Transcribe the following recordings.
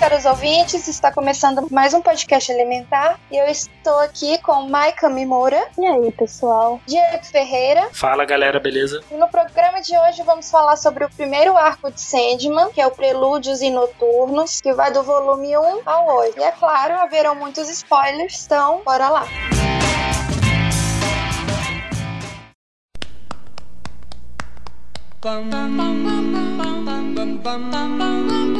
Caros ouvintes, está começando mais um podcast elementar e eu estou aqui com Maika Mimura. E aí, pessoal? Diego Ferreira. Fala, galera, beleza? E no programa de hoje vamos falar sobre o primeiro arco de Sandman, que é o Prelúdios e Noturnos, que vai do volume 1 ao 8. E é claro, haverão muitos spoilers, então bora lá. Bum, bum, bum,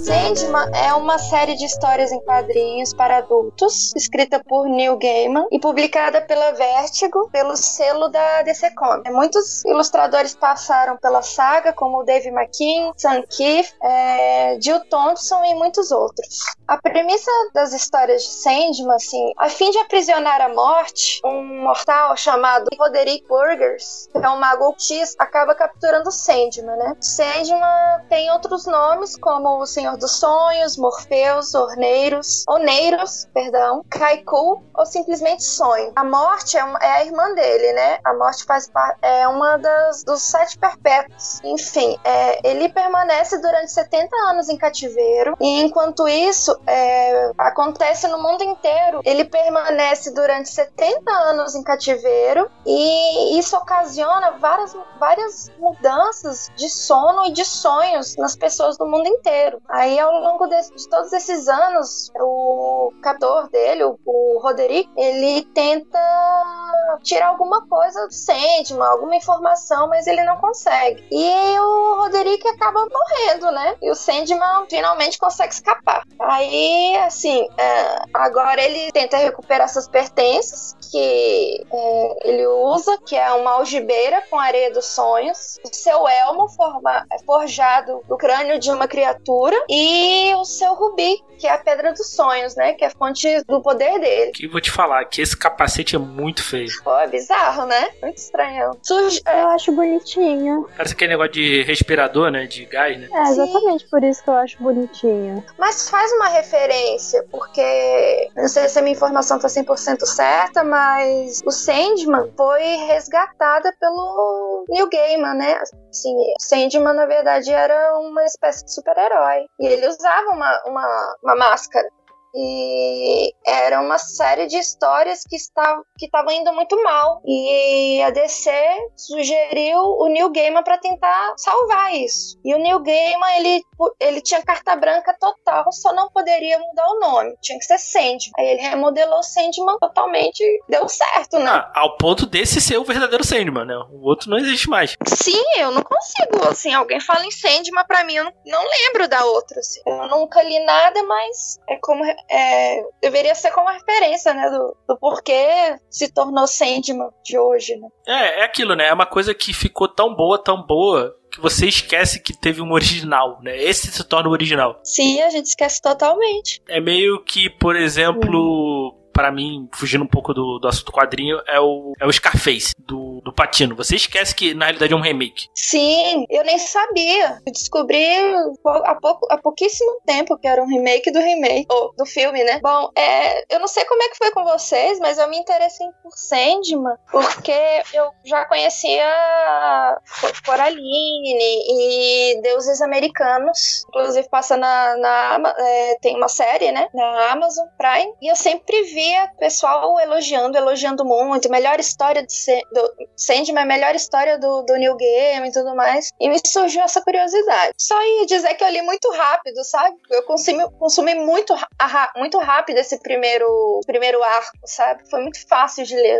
Sandman é uma série de histórias em quadrinhos para adultos, escrita por Neil Gaiman e publicada pela Vertigo, pelo selo da DC Comics. Muitos ilustradores passaram pela saga, como Dave McKean, Sam Keith, é, Jill Thompson e muitos outros. A premissa das histórias de Sandman, assim, a fim de aprisionar a morte, um mortal chamado Roderick Burgers, que é um mago autista, acaba capturando Sandman, né? Sandman tem outros nomes, como o Senhor dos Sonhos, Morfeus, Orneiros, Oneiros, perdão, Kaiku ou simplesmente Sonho. A morte é, uma, é a irmã dele, né? A morte faz é uma das dos sete perpétuos. Enfim, é, ele permanece durante 70 anos em cativeiro e enquanto isso é, acontece no mundo inteiro, ele permanece durante 70 anos em cativeiro e isso ocasiona várias, várias mudanças de sono e de sonhos nas pessoas do mundo inteiro. Aí ao longo de, de todos esses anos, o captor dele, o, o Roderick, ele tenta tirar alguma coisa do Sandman, alguma informação, mas ele não consegue. E o Roderick acaba morrendo, né? E o Sandman finalmente consegue escapar. Aí, assim, é, agora ele tenta recuperar essas pertences que é, ele usa, que é uma algibeira com areia dos sonhos, o seu elmo forma, forjado do crânio de uma criatura e o seu rubi, que é a pedra dos sonhos, né? Que é a fonte do poder dele. Que vou te falar que esse capacete é muito feio. Pô, é bizarro, né? Muito estranho. Surge... Eu acho bonitinho. Parece aquele negócio de respirador, né? De gás, né? É, exatamente Sim. por isso que eu acho bonitinho. Mas faz uma referência, porque não sei se a minha informação tá 100% certa, mas o Sandman foi resgatada pelo Neil Gaiman, né? Assim, o Sandman, na verdade, era uma espécie de super-herói. E ele usava uma, uma, uma máscara. E era uma série de histórias que estavam que estavam indo muito mal. E a DC sugeriu o Neil Gaiman para tentar salvar isso. E o Neil Gaiman, ele, ele tinha carta branca total, só não poderia mudar o nome. Tinha que ser Sandman. Aí ele remodelou Sandman totalmente, deu certo, né? Ah, ao ponto desse ser o verdadeiro Sandman, né? O outro não existe mais. Sim, eu não consigo. Assim, alguém fala em Sandman, pra mim, eu não, não lembro da outra. Assim. Eu nunca li nada, mas é como é, deveria ser como referência, né? Do, do porquê se tornou Sandman de hoje, né? É, é aquilo, né? É uma coisa que ficou tão boa, tão boa, que você esquece que teve um original, né? Esse se torna o original. Sim, a gente esquece totalmente. É meio que, por exemplo, para mim, fugindo um pouco do, do assunto quadrinho, é o, é o Scarface, do, do Patino. Você esquece que, na realidade, é um remake. Sim, eu nem sabia. Eu descobri há, pouco, há pouquíssimo tempo que era um remake do remake, ou do filme, né? Bom, é, eu não sei como é que foi com vocês, mas eu me interessei por Sandman, porque eu já conhecia Coraline e Deuses Americanos. Inclusive, passa na, na é, tem uma série, né? Na Amazon Prime. E eu sempre vi via pessoal elogiando, elogiando muito, melhor história de, do Sandman é a melhor história do, do New Game e tudo mais. E me surgiu essa curiosidade. Só ia dizer que eu li muito rápido, sabe? Eu consumi, consumi muito, muito rápido esse primeiro, primeiro arco, sabe? Foi muito fácil de ler.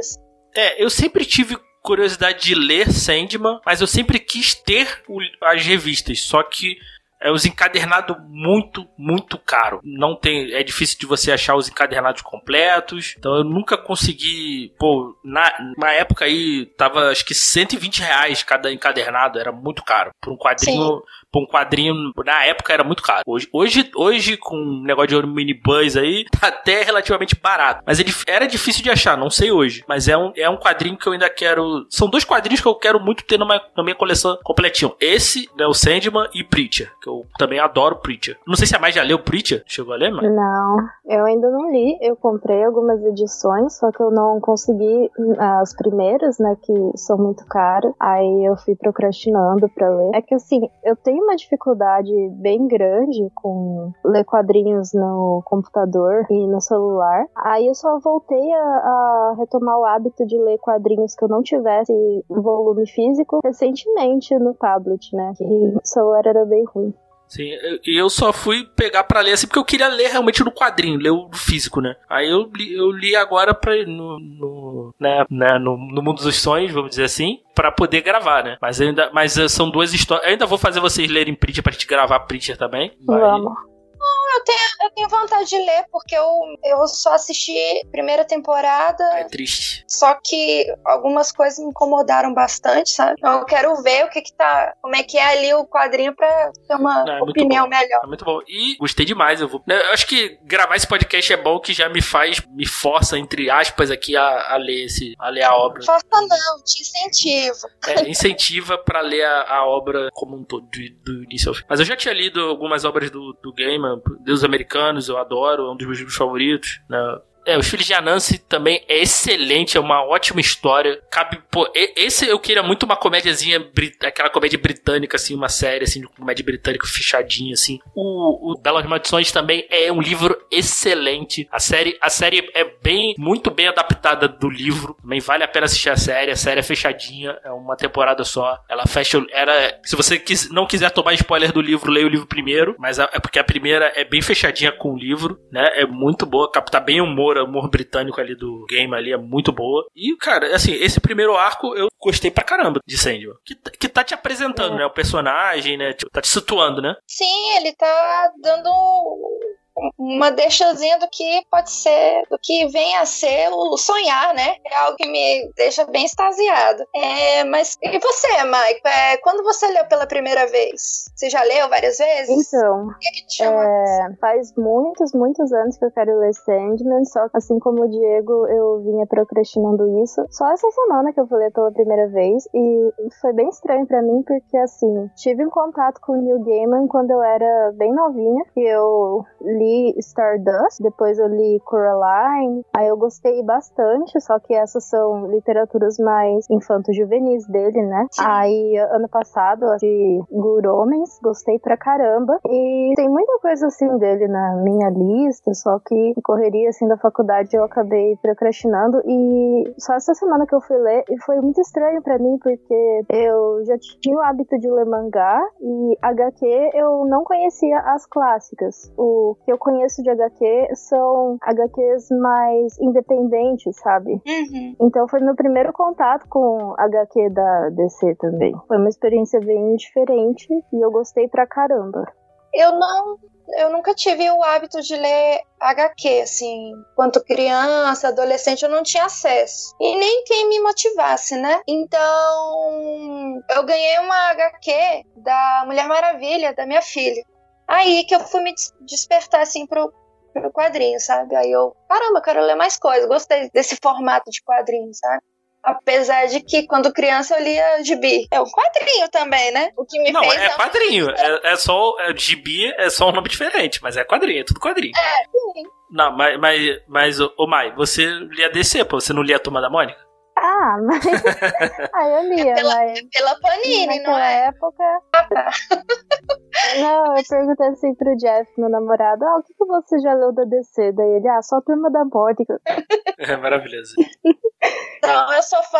É, eu sempre tive curiosidade de ler Sandman, mas eu sempre quis ter as revistas, só que é os encadernados muito, muito caro. Não tem, é difícil de você achar os encadernados completos. Então eu nunca consegui, pô, na, na época aí tava acho que 120 reais cada encadernado, era muito caro. Por um quadrinho, Sim um quadrinho, na época era muito caro. Hoje, hoje, hoje com um negócio de mini buzz aí, tá até relativamente barato. Mas era difícil de achar, não sei hoje. Mas é um, é um quadrinho que eu ainda quero. São dois quadrinhos que eu quero muito ter numa, na minha coleção completinho. Esse, né, o Sandman e Preacher, que eu também adoro Preacher. Não sei se a mais já leu Preacher. Chegou a ler, mano? Não, eu ainda não li. Eu comprei algumas edições, só que eu não consegui as primeiras, né, que são muito caras. Aí eu fui procrastinando pra ler. É que assim, eu tenho uma dificuldade bem grande com ler quadrinhos no computador e no celular. Aí eu só voltei a, a retomar o hábito de ler quadrinhos que eu não tivesse volume físico recentemente no tablet, né? Que o celular era bem ruim. Sim, e eu só fui pegar para ler assim porque eu queria ler realmente no quadrinho, ler o físico, né? Aí eu li, eu li agora pra, no, no, né, né, no, no mundo dos sonhos, vamos dizer assim, para poder gravar, né? Mas ainda, mas eh, são duas histórias. Eu ainda vou fazer vocês lerem Preacher pra gente gravar Preacher também. Vamos eu tenho, eu tenho vontade de ler, porque eu, eu só assisti primeira temporada. É triste. Só que algumas coisas me incomodaram bastante, sabe? Então eu quero ver o que que tá. Como é que é ali o quadrinho pra ter uma Não, é opinião melhor. É muito bom. E gostei demais. Eu vou. Eu acho que gravar esse podcast é bom que já me faz, me força, entre aspas, aqui a, a ler esse, a ler a obra. Força não, te incentiva. É, incentiva pra ler a, a obra como um todo, do, do início ao fim. Mas eu já tinha lido algumas obras do, do Gaiman, Deus Americanos, eu adoro, é um dos meus livros favoritos, né? É, Os Filhos de Anansi também é excelente, é uma ótima história. Cabe, pô, esse eu queria muito uma comédiazinha, aquela comédia britânica, assim, uma série, assim, de comédia britânica fechadinha, assim. O, o Belas Maldições também é um livro excelente. A série, a série é bem, muito bem adaptada do livro. Também vale a pena assistir a série. A série é fechadinha, é uma temporada só. Ela fecha, era, se você quis, não quiser tomar spoiler do livro, leia o livro primeiro, mas é porque a primeira é bem fechadinha com o livro, né? É muito boa, capta bem o humor humor, humor britânico ali do game ali é muito boa. E, cara, assim, esse primeiro arco eu gostei pra caramba de Sandman. Que, que tá te apresentando, é. né? O personagem, né? Tipo, tá te situando, né? Sim, ele tá dando uma deixazinha do que pode ser, do que vem a ser o sonhar, né? É algo que me deixa bem extasiado. É, mas e você, Mike? É, quando você leu pela primeira vez? Você já leu várias vezes? Então, o que, é que te chama é, faz muitos, muitos anos que eu quero ler Sandman, só que assim como o Diego, eu vinha procrastinando isso. Só essa semana que eu vou ler pela primeira vez e foi bem estranho para mim porque assim, tive um contato com o Neil Gaiman quando eu era bem novinha, e eu li Stardust, depois eu li Coraline, aí eu gostei bastante, só que essas são literaturas mais infanto-juvenis dele, né? Sim. Aí, ano passado, de Good Homens, gostei pra caramba. E tem muita coisa assim dele na minha lista, só que correria assim da faculdade eu acabei procrastinando. E só essa semana que eu fui ler, e foi muito estranho para mim, porque eu já tinha o hábito de ler mangá e HQ eu não conhecia as clássicas. O que eu conheço de HQ são HQs mais independentes, sabe? Uhum. Então foi meu primeiro contato com HQ da DC também. Foi uma experiência bem diferente e eu gostei pra caramba. Eu não eu nunca tive o hábito de ler HQ, assim, quanto criança, adolescente, eu não tinha acesso. E nem quem me motivasse, né? Então, eu ganhei uma HQ da Mulher Maravilha, da minha filha. Aí que eu fui me despertar assim pro, pro quadrinho, sabe? Aí eu, caramba, quero ler mais coisas. Gostei desse formato de quadrinho, sabe? Apesar de que quando criança eu lia gibi. É um quadrinho também, né? O que me não, fez. É quadrinho. É, é só. É, gibi é só um nome diferente, mas é quadrinho, é tudo quadrinho. É, sim. Não, mas, mas, mas ô Mai, você lia DC, pô, você não lia a Turma da Mônica? Ah, mas. Aí eu lia, pela, mas. Pela Panini, não é? época. Ah, tá. Não, eu perguntei assim pro Jeff, meu namorado, ah, o que, que você já leu da DC? Daí ele, ah, só a turma da Mônica. É maravilhoso. Então eu sou fã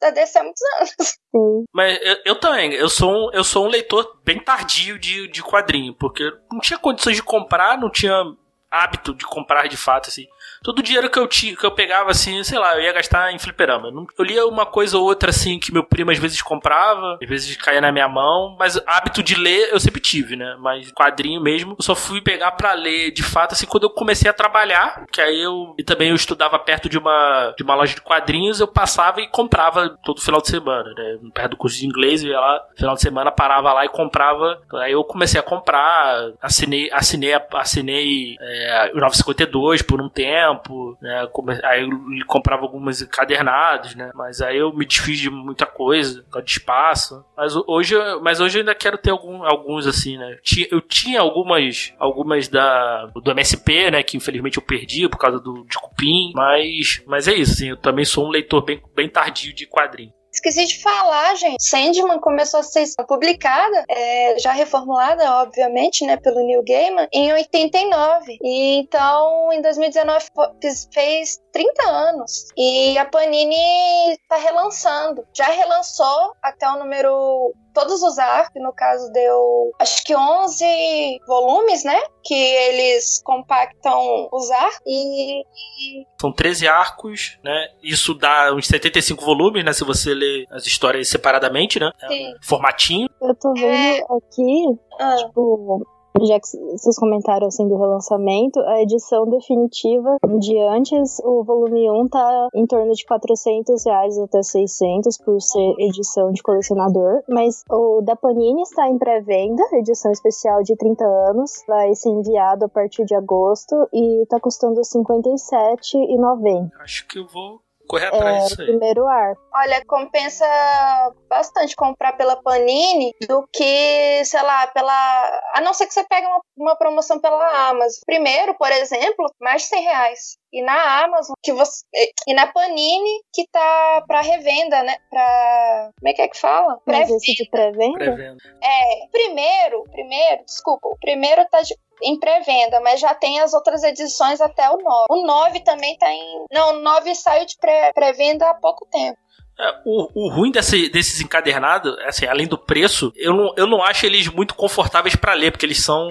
da DC há muitos anos. Sim. Mas eu, eu também, eu sou, um, eu sou um leitor bem tardio de, de quadrinho, porque não tinha condições de comprar, não tinha hábito de comprar de fato, assim. Todo o dinheiro que eu tinha, que eu pegava, assim, sei lá, eu ia gastar em fliperama. Eu lia uma coisa ou outra, assim, que meu primo às vezes comprava, às vezes caía na minha mão, mas hábito de ler eu sempre tive, né? Mas quadrinho mesmo, eu só fui pegar pra ler de fato, assim, quando eu comecei a trabalhar, que aí eu. E também eu estudava perto de uma, de uma loja de quadrinhos, eu passava e comprava todo final de semana, né? Perto do curso de inglês, eu ia lá, final de semana, parava lá e comprava. Aí eu comecei a comprar, assinei, assinei, assinei é, o 952 por um tempo, né? Come- Aí eu comprava algumas encadernados, né? Mas aí eu me desfiz de muita coisa, de espaço. Mas ho- hoje, mas hoje eu ainda quero ter algum, alguns assim, né? Eu tinha algumas, algumas da do MSP, né? Que infelizmente eu perdi por causa do de cupim. Mas, mas é isso, assim. Eu também sou um leitor bem, bem tardio de quadrinho. Esqueci de falar, gente. Sandman começou a ser publicada, é, já reformulada, obviamente, né, pelo Neil Gaiman, em 89. E então, em 2019, fo- fiz- fez 30 anos. E a Panini tá relançando. Já relançou até o número. Todos os arcos, no caso, deu acho que 11 volumes, né? Que eles compactam os arcos. E São 13 arcos, né? Isso dá uns 75 volumes, né? Se você ler as histórias separadamente, né? É um Sim. Formatinho. Eu tô vendo aqui, ah, tipo, já que vocês comentaram assim do relançamento, a edição definitiva de antes, o volume 1 tá em torno de 400 reais até 600 por ser edição de colecionador, mas o da Panini está em pré-venda, edição especial de 30 anos, vai ser enviado a partir de agosto e tá custando R$ 57,90. Acho que eu vou correr É atrás o disso aí. primeiro ar. Olha, compensa bastante comprar pela Panini do que, sei lá, pela. A não ser que você pegue uma, uma promoção pela Amazon. Primeiro, por exemplo, mais de 100 reais. E na Amazon, que você. E na Panini, que tá pra revenda, né? Pra. Como é que é que fala? Pré-venda. de pré-venda? Pré-venda. É, primeiro, primeiro, desculpa, o primeiro tá de- em pré-venda, mas já tem as outras edições até o 9. O 9 também tá em. Não, o 9 saiu de pré- pré-venda há pouco tempo. É, o, o ruim desse- desses encadernados, assim, além do preço, eu não, eu não acho eles muito confortáveis pra ler, porque eles são.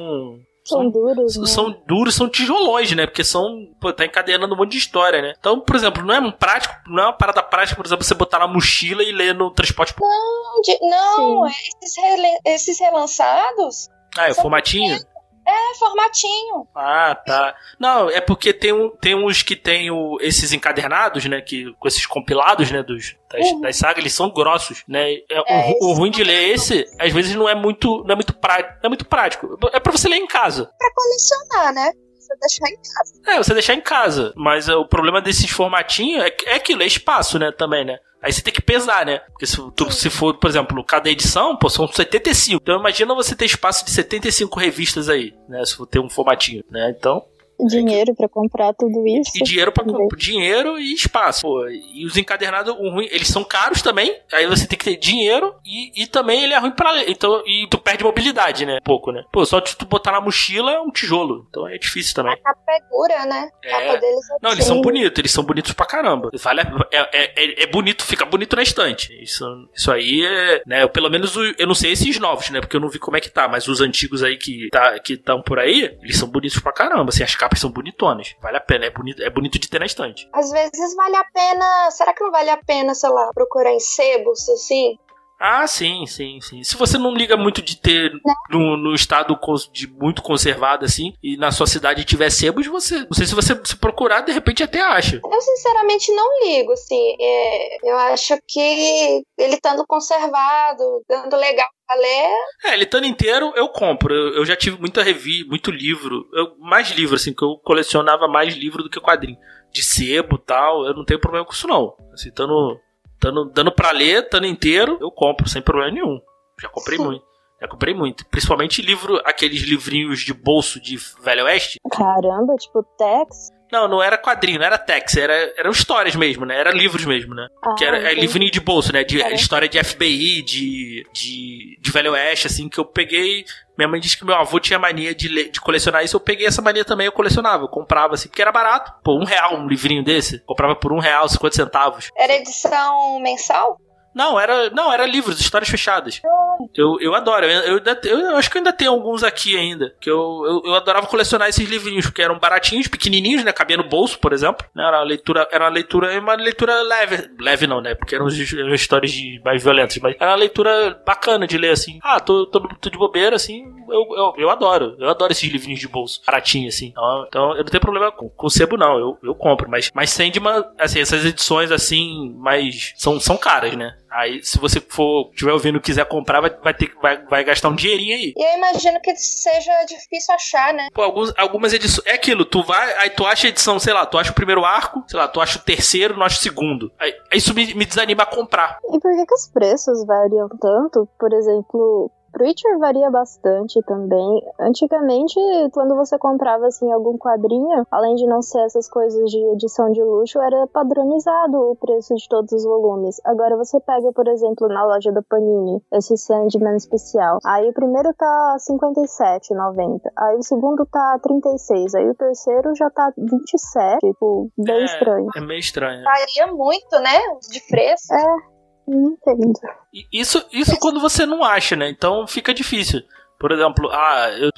São duros, né? São duros, são tijolões, né? Porque são. Pô, tá encadernando um monte de história, né? Então, por exemplo, não é um prático, não é uma parada prática, por exemplo, você botar na mochila e ler no transporte público. Não, de- não esses, rele- esses relançados Ah, é o São formatinho? É formatinho. Ah, tá. Não, é porque tem, um, tem uns que tem o, esses encadernados, né? Que, com esses compilados, né? Dos, das, Uhum. das sagas, eles são grossos, né? É, o É, o, esses ruim de ler esse, às vezes, não é muito, não é muito, prático, não é muito prático. É pra você ler em casa. Pra colecionar, né? Você deixar em casa. É, você deixar em casa. Mas o problema desses formatinhos é, que- é aquilo, é espaço, né? Também, né? Aí você tem que pesar, né? Porque se, tu- se for, por exemplo, cada edição, pô, são 75. Então imagina você ter espaço de 75 revistas aí, né? Se for ter um formatinho, né? Então, Dinheiro pra comprar tudo isso. E dinheiro para dinheiro e espaço. Pô, e os encadernados, o ruim, eles são caros também. Aí você tem que ter dinheiro e, e também ele é ruim pra ler. Então, e tu perde mobilidade, né? Pouco, né? Pô, só de tu botar na mochila é um tijolo. Então é difícil também. A capa é dura, né? A É. capa deles é Não, eles são bonitos, eles são bonitos pra caramba. Vale, a- é, é, é- é bonito, fica bonito na estante. Isso, isso aí é, né, eu, pelo menos o- eu não sei esses novos, né, porque eu não vi como é que tá, mas os antigos aí que tá, que estão por aí, eles são bonitos pra caramba, assim, as capas são bonitonas. Vale a pena, é bonito, é bonito de ter na estante. Às vezes vale a pena. Será que não vale a pena, sei lá, procurar em sebos, assim? Ah, sim, sim, sim. Se você não liga muito de ter no, no estado de muito conservado assim e na sua cidade tiver sebos, você, não sei se você se procurar, de repente até acha. Eu sinceramente não ligo, assim. É, eu acho que ele estando conservado, dando legal pra ler, É, ele estando inteiro, eu compro. Eu, eu já tive muita review, muito livro. Eu, mais livro, assim, que eu colecionava mais livro do que quadrinho. De sebo e tal, eu não tenho problema com isso, não. Assim, tando, tando, dando pra ler, estando inteiro, eu compro, sem problema nenhum. Já comprei Sim. muito. Já comprei muito. Principalmente livro, aqueles livrinhos de bolso de Velho Oeste. Caramba, tipo Tex. Não, não era quadrinho, não era text, era, eram histórias mesmo, né? Era livros mesmo, né? Ah, que era é livrinho de bolso, né? De É. história de FBI, de, de, de Velho Oeste, assim, que eu peguei. Minha mãe disse que meu avô tinha mania de, ler- de colecionar isso. Eu peguei essa mania também, eu colecionava. Eu comprava, assim, porque era barato. Pô, um real um livrinho desse. Comprava por um real, 50 centavos. Era edição mensal? Não, era, não, era livros, histórias fechadas. Eu, eu adoro. Eu, eu, eu acho que ainda tenho alguns aqui ainda. Que eu, eu, eu adorava colecionar esses livrinhos, porque eram baratinhos, pequenininhos, né? Cabia no bolso, por exemplo. Né, Era uma leitura, era uma leitura, uma leitura leve. Leve não, né? Porque eram eram histórias de, mais violentas. Mas era uma leitura bacana de ler, assim. Ah, tô, tô, tô de bobeira, assim. Eu, eu, eu adoro. Eu adoro esses livrinhos de bolso. Baratinhos, assim. Então, então eu não tenho problema com, com sebo, não. Eu, eu compro. Mas, mas Sandman, assim, essas edições, assim, mais. São, são caras, né? Aí, se você for, tiver ouvindo e quiser comprar, vai, vai ter vai, vai gastar um dinheirinho aí. E eu imagino que seja difícil achar, né? Pô, alguns, algumas edições. É aquilo, tu vai, aí tu acha a edição, sei lá, tu acha o primeiro arco, sei lá, tu acha o terceiro, não acha o segundo. Aí, aí isso me, me desanima a comprar. E por que, que os preços variam tanto? Por exemplo, Preacher varia bastante também. Antigamente, quando você comprava assim algum quadrinho, além de não ser essas coisas de edição de luxo, era padronizado o preço de todos os volumes. Agora você pega, por exemplo, na loja da Panini, esse Sandman especial. Aí o primeiro tá 57,90. Aí o segundo tá 36. Aí o terceiro já tá 27. Tipo, bem é, estranho. É meio estranho. Varia muito, né? De preço. É, entendo. Isso, isso quando você não acha, né? Então fica difícil. Por exemplo, ah, eu,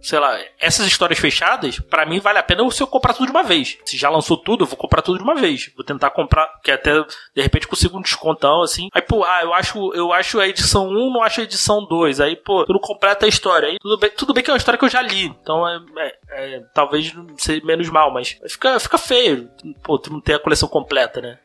sei lá, essas histórias fechadas, pra mim vale a pena se eu comprar tudo de uma vez. Se já lançou tudo, eu vou comprar tudo de uma vez. Vou tentar comprar, que até de repente consigo um descontão assim. Aí, pô, ah, eu acho, eu acho a edição 1, não acho a edição 2. Aí, pô, tu não completa a história. Aí tudo bem, tudo bem que é uma história que eu já li. Então é, é- é, talvez seja menos mal, mas fica, fica feio. Pô, tu não ter a coleção completa, né?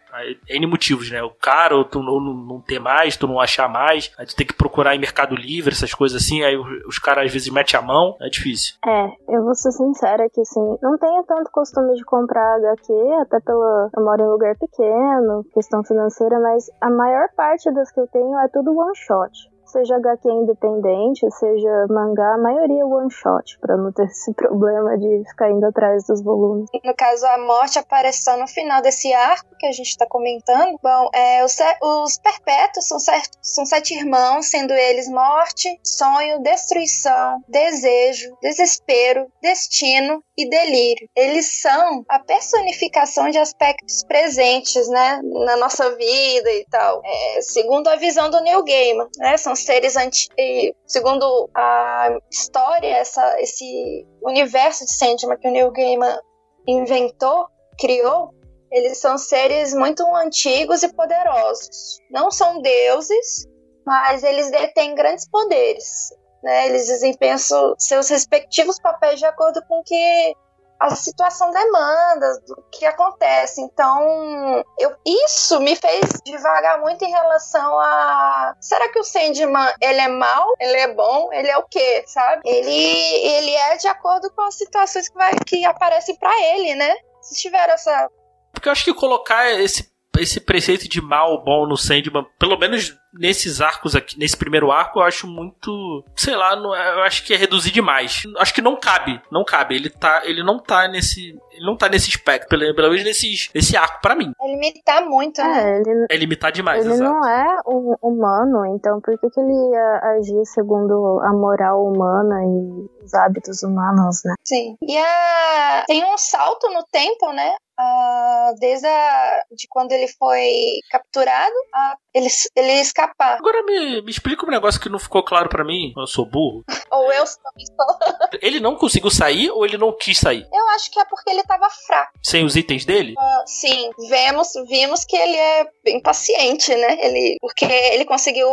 N motivos, né? O caro, tu não, não, ter mais, tu não achar mais, aí tu tem que procurar em Mercado Livre, essas coisas assim, aí os, caras às vezes metem a mão, é difícil. É, eu vou ser sincera que assim, não tenho tanto costume de comprar HQ, até pela. Eu moro em lugar pequeno, questão financeira, mas a maior parte das que eu tenho é tudo one shot. Seja HQ independente, seja mangá, a maioria é one shot, pra não ter esse problema de ficar indo atrás dos volumes. No caso, a morte apareceu no final desse arco que a gente está comentando. Bom, é, os, os perpétuos são, são sete irmãos, sendo eles morte, sonho, destruição, desejo, desespero, destino e delírio. Eles são a personificação de aspectos presentes, né, na nossa vida e tal. É, segundo a visão do Neil Gaiman, né, são seres anti e, segundo a história, essa, esse universo de Sandman que o Neil Gaiman inventou, criou, eles são seres muito antigos e poderosos. Não são deuses, mas eles detêm grandes poderes. Né? Eles desempenham seus respectivos papéis de acordo com o que a situação demanda, do que acontece. Então, eu, isso me fez devagar muito em relação a será que o Sandman ele é mau, ele é bom, ele é o quê, sabe? Ele ele é de acordo com as situações que, vai, que aparecem pra ele, né? Vocês tiveram essa Porque eu acho que colocar esse, esse preceito de mal bom no Sandman, pelo menos nesses arcos aqui, nesse primeiro arco, eu acho muito. Sei lá, não eu acho que é reduzir demais. Acho que não cabe. Não cabe. Ele tá. Ele não tá nesse. Ele não tá nesse espectro, pelo, pelo menos nesse, nesse arco, pra mim. é limitar muito, né? É, ele, É limitar demais, ele exato. não é um humano, então por que, que ele ia agir segundo a moral humana e os hábitos humanos, né? Sim. E a... tem um salto no tempo, né? Ah, desde a... de quando ele foi capturado, a... ele, ele escapar. Agora me, me explica um negócio que não ficou claro pra mim. Eu sou burro. Ou eu sou. Ele não conseguiu sair ou ele não quis sair? Eu acho que é porque ele tava fraco. Sem os itens dele? Ah, sim, vemos, vimos que ele é bem paciente, né? Ele, porque ele conseguiu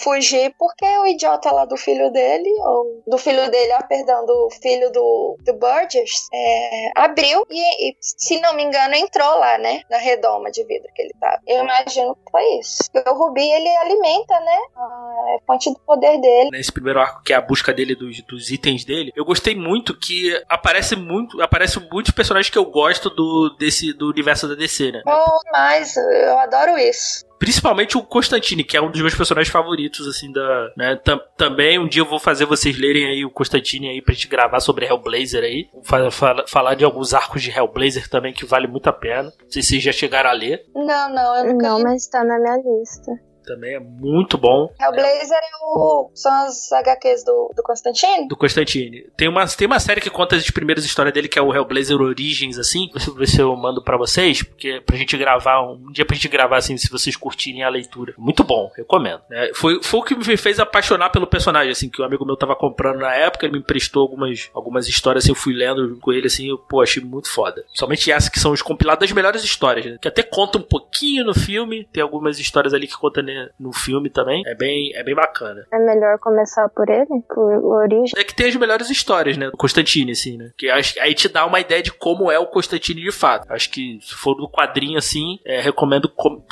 fugir porque o idiota lá do filho dele, ou do filho dele, ah, perdão, do filho do, do Burgess, é, abriu e, e, se não me engano, entrou lá, né? Na redoma de vidro que ele tava. Eu imagino que foi isso. Porque o Rubi, ele alimenta, né? A fonte do poder dele. Nesse primeiro arco, que é a busca dele dos, dos itens dele, eu gostei muito que aparece muito. aparecem muitos personagens que eu gosto do, desse, do universo da DC, né? Oh, mas eu adoro isso. Principalmente o Constantine, que é um dos meus personagens favoritos, assim, da. Né? Tam, também um dia eu vou fazer vocês lerem aí o Constantine aí pra gente gravar sobre Hellblazer aí. Fala, falar de alguns arcos de Hellblazer também que vale muito a pena. Não sei se vocês já chegaram a ler. Não, não, eu nunca Não, li. mas tá na minha lista. Também é muito bom. Hellblazer é o... são as HQs do, do Constantine? do Constantine. Tem uma, tem uma série que conta as primeiras histórias dele, que é o Hellblazer Origins, assim. Eu ver se eu mando pra vocês, porque pra gente gravar, um dia pra gente gravar, assim, se vocês curtirem a leitura. Muito bom, recomendo. né? foi, foi o que me fez apaixonar pelo personagem, assim, que um amigo meu tava comprando na época, ele me emprestou algumas, algumas histórias, assim, eu fui lendo com ele, assim, eu, pô, achei muito foda. Somente essas que são os compilados das melhores histórias, né? Que até conta um pouquinho no filme, tem algumas histórias ali que conta né, no filme também. É bem, é bem bacana. É melhor começar por ele, por origem. É que tem as melhores histórias, né? Do Constantine, assim, né? Que acho, aí te dá uma ideia de como é o Constantine de fato. Acho que se for do quadrinho, assim, é, recomendo com-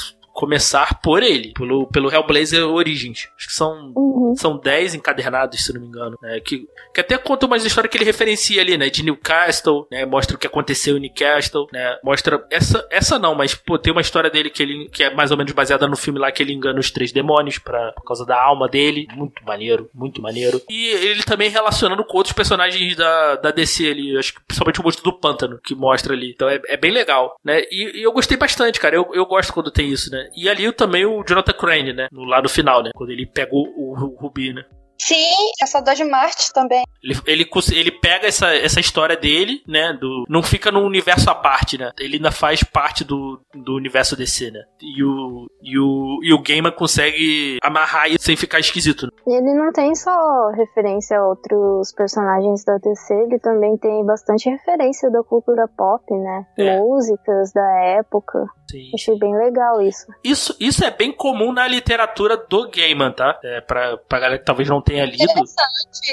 começar por ele, pelo, pelo Hellblazer Origins. Acho que são Uhum. são 10 encadernados, se não me engano. Né? Que, que até conta umas histórias que ele referencia ali, né? De Newcastle, né? Mostra o que aconteceu em Newcastle, né? Mostra. Essa, essa não, mas pô, tem uma história dele que, ele, que é mais ou menos baseada no filme lá que ele engana os três demônios pra, por causa da alma dele. Muito maneiro, muito maneiro. E ele também relacionando com outros personagens da, da DC ali, acho que principalmente o monstro do pântano, que mostra ali. Então é, é bem legal, né? E, e eu gostei bastante, cara. Eu, eu gosto quando tem isso, né? E ali também o Jonathan Crane, né? No lado final, né? Quando ele pega o, o, o Rubi, né? Sim, Caçador de Marte também. Ele, ele, ele pega essa, essa história dele, né? Do, não fica num universo à parte, né? Ele ainda faz parte do, do universo DC, né? E o, e o, e o Gaiman consegue amarrar isso sem ficar esquisito. Né? E ele não tem só referência a outros personagens da DC, ele também tem bastante referência da cultura pop, né? É. Músicas da época. Sim. Achei bem legal isso. Isso, isso é bem comum na literatura do Gaiman, tá? É, pra, pra galera que talvez não tenha lido.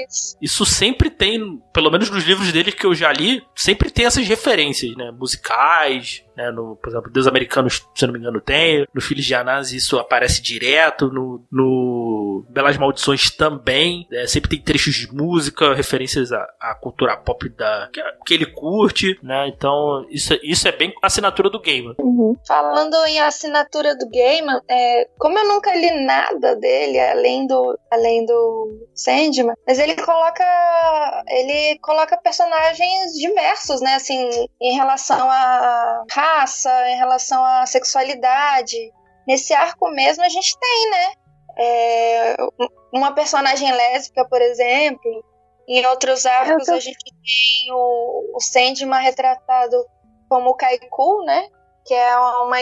Isso. Isso sempre tem, pelo menos nos livros dele que eu já li, sempre tem essas referências, né? Musicais, né? No, por exemplo, Deus Americanos, se não me engano, tem. No Filhos de Anás isso aparece direto. No, no Belas Maldições também. né? Sempre tem trechos de música, referências à, à cultura pop da, que, que ele curte, né? Então, isso, isso é bem assinatura do game. Uhum. Falando em assinatura do Gaiman, é, como eu nunca li nada dele, além do, além do Sandman, mas ele coloca ele coloca personagens diversos, né? Assim, em relação à raça, em relação à sexualidade. Nesse arco mesmo a gente tem, né? É, uma personagem lésbica, por exemplo. Em outros arcos tô- a gente tem o, o Sandman retratado como Kaiku, né? Que é uma,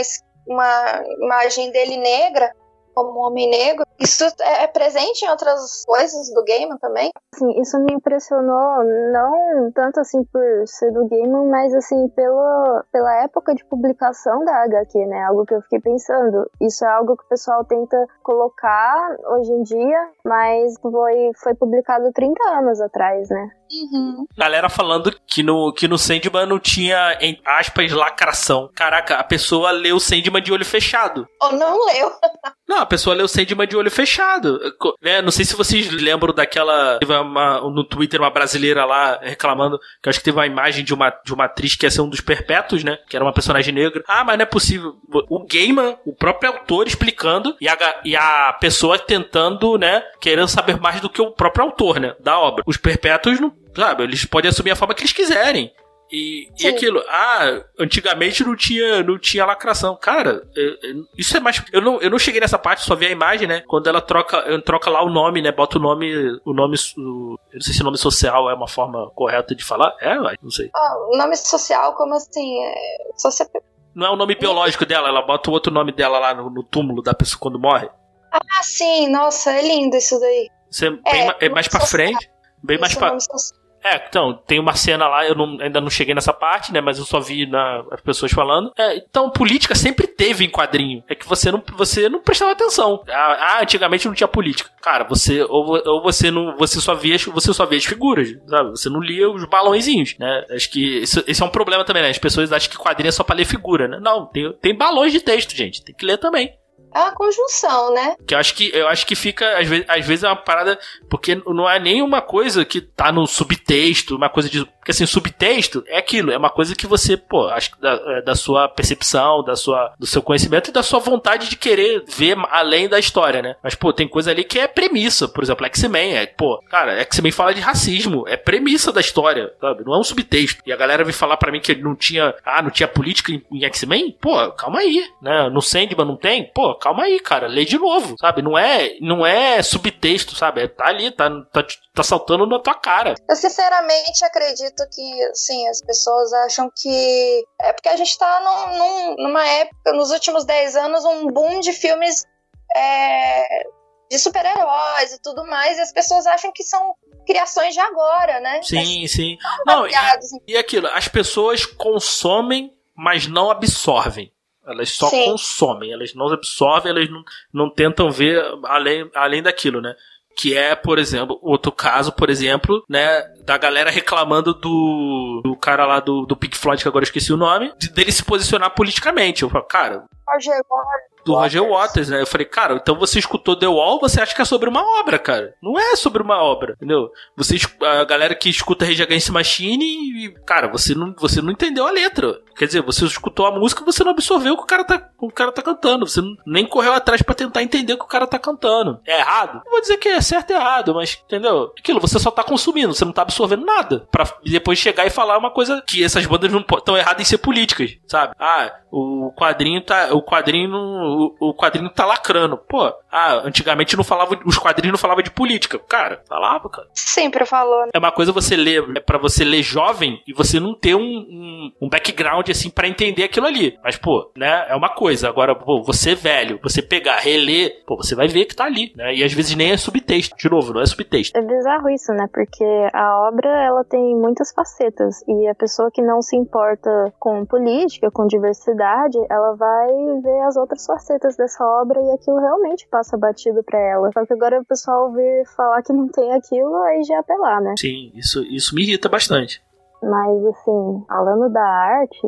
uma imagem dele negra, como homem negro. Isso é é presente em outras coisas do game também. Assim, isso me impressionou não tanto assim por ser do Gaiman, mas assim pela, pela época de publicação da HQ, né? Algo que eu fiquei pensando. Isso é algo que o pessoal tenta colocar hoje em dia, mas foi, foi publicado 30 anos atrás, né? Galera falando que no, que no Sandman não tinha, em aspas, lacração. Caraca, a pessoa leu Sandman de olho fechado. Ou não leu. Não, a pessoa leu Sandman de olho fechado. Né? Não sei se vocês lembram daquela. Teve uma, no Twitter uma brasileira lá reclamando que acho que teve uma imagem de uma, de uma atriz que ia ser um dos perpétuos, né? Que era uma personagem negra. Ah, mas não é possível. O Gaiman, o próprio autor explicando e a, e a pessoa tentando, né? Querendo saber mais do que o próprio autor, né? Da obra. Os perpétuos não. Sabe, eles podem assumir a forma que eles quiserem. E, e aquilo, ah, antigamente não tinha, não tinha lacração. Cara, é- é- isso é mais. Eu não, eu não cheguei nessa parte, só vi a imagem, né? Quando ela troca, ela troca lá o nome, né? Bota o nome. O nome. o- eu não sei se o nome social é uma forma correta de falar. É, não sei. O nome social, como assim? É. Não é o nome biológico dela, ela bota o outro nome dela lá no, no túmulo da pessoa quando morre. Ah, sim, nossa, é lindo isso daí. Isso é, bem É, ma- é mais pra social. frente. Bem mais Isso, pra. É, então, tem uma cena lá, eu não- ainda não cheguei nessa parte, né? Mas eu só vi na, as pessoas falando. É, então, política sempre teve em quadrinho. É que você não, você não prestava atenção. Ah, ah, antigamente não tinha política. Cara, você ou, ou você não. Você só via, você só via as figuras, sabe? Você não lia os balãozinhos, né? Acho que isso, esse é um problema também, né? As pessoas acham que quadrinho é só pra ler figura, né? Não, tem, tem balões de texto, gente. Tem que ler também. É uma conjunção, né? Que eu acho que eu acho que fica, às vezes, às vezes é uma parada. Porque não é nem uma coisa que tá no subtexto, uma coisa de Porque assim, subtexto é aquilo, é uma coisa que você, pô, acho que da, é, da sua percepção, da sua, do seu conhecimento e da sua vontade de querer ver além da história, né? Mas, pô, tem coisa ali que é premissa. Por exemplo, X-Men é, pô, cara, X-Men fala de racismo, é premissa da história, sabe? Não é um subtexto. E a galera veio falar para mim que não tinha, ah, não tinha política em, em X-Men? Pô, calma aí, né? No Sandman não tem? Pô, calma aí, cara, lê de novo, sabe? Não é, não é subtexto, sabe? É, tá ali, tá, tá, tá saltando na tua cara. Eu sinceramente acredito que, assim, as pessoas acham que. É porque a gente tá num, num, numa época, nos últimos 10 anos, um boom de filmes é, de super-heróis e tudo mais, e as pessoas acham que são criações de agora, né? Sim, mas, sim. Não, e, e aquilo, as pessoas consomem, mas não absorvem. Elas só Sim. consomem, elas não absorvem, elas não, não tentam ver além, além daquilo, né? Que é, por exemplo, outro caso, por exemplo, né, da galera reclamando do, do cara lá do, do Pink Floyd, que agora eu esqueci o nome, de, dele se posicionar politicamente. Eu falo, cara. Roger do Roger Waters, né? Eu falei, cara, então você escutou The Wall, você acha que é sobre uma obra, cara. Não é sobre uma obra, entendeu? Você, a galera que escuta Rage Against Machine e, cara, você não, você não entendeu a letra. Quer dizer, você escutou a música e você não absorveu o que o cara tá, o cara tá cantando. Você não, nem correu atrás para tentar entender o que o cara tá cantando. É errado? Não vou dizer que é certo ou errado, mas, entendeu? Aquilo, você só tá consumindo, você não tá absorvendo nada. Pra depois chegar e falar uma coisa que essas bandas não estão erradas em ser políticas, sabe? Ah, o quadrinho tá. O quadrinho. O, o quadrinho tá lacrando. Pô, ah, antigamente não falava. Os quadrinhos não falavam de política. Cara, falava, cara. Sempre falou. Né? É uma coisa você ler, é para você ler jovem e você não ter um, um, um background assim para entender aquilo ali. Mas, pô, né? É uma coisa. Agora, pô, você velho, você pegar, reler, pô, você vai ver que tá ali, né? E às vezes nem é subtexto. De novo, não é subtexto. É bizarro isso, né? Porque a obra, ela tem muitas facetas. E a pessoa que não se importa com política, com diversidade, ela vai ver as outras facetas dessa obra e aquilo realmente passa batido para ela. Só que agora o pessoal ouvir falar que não tem aquilo, aí já é apelar, né? Sim, isso, isso me irrita bastante. Mas, assim, falando da arte,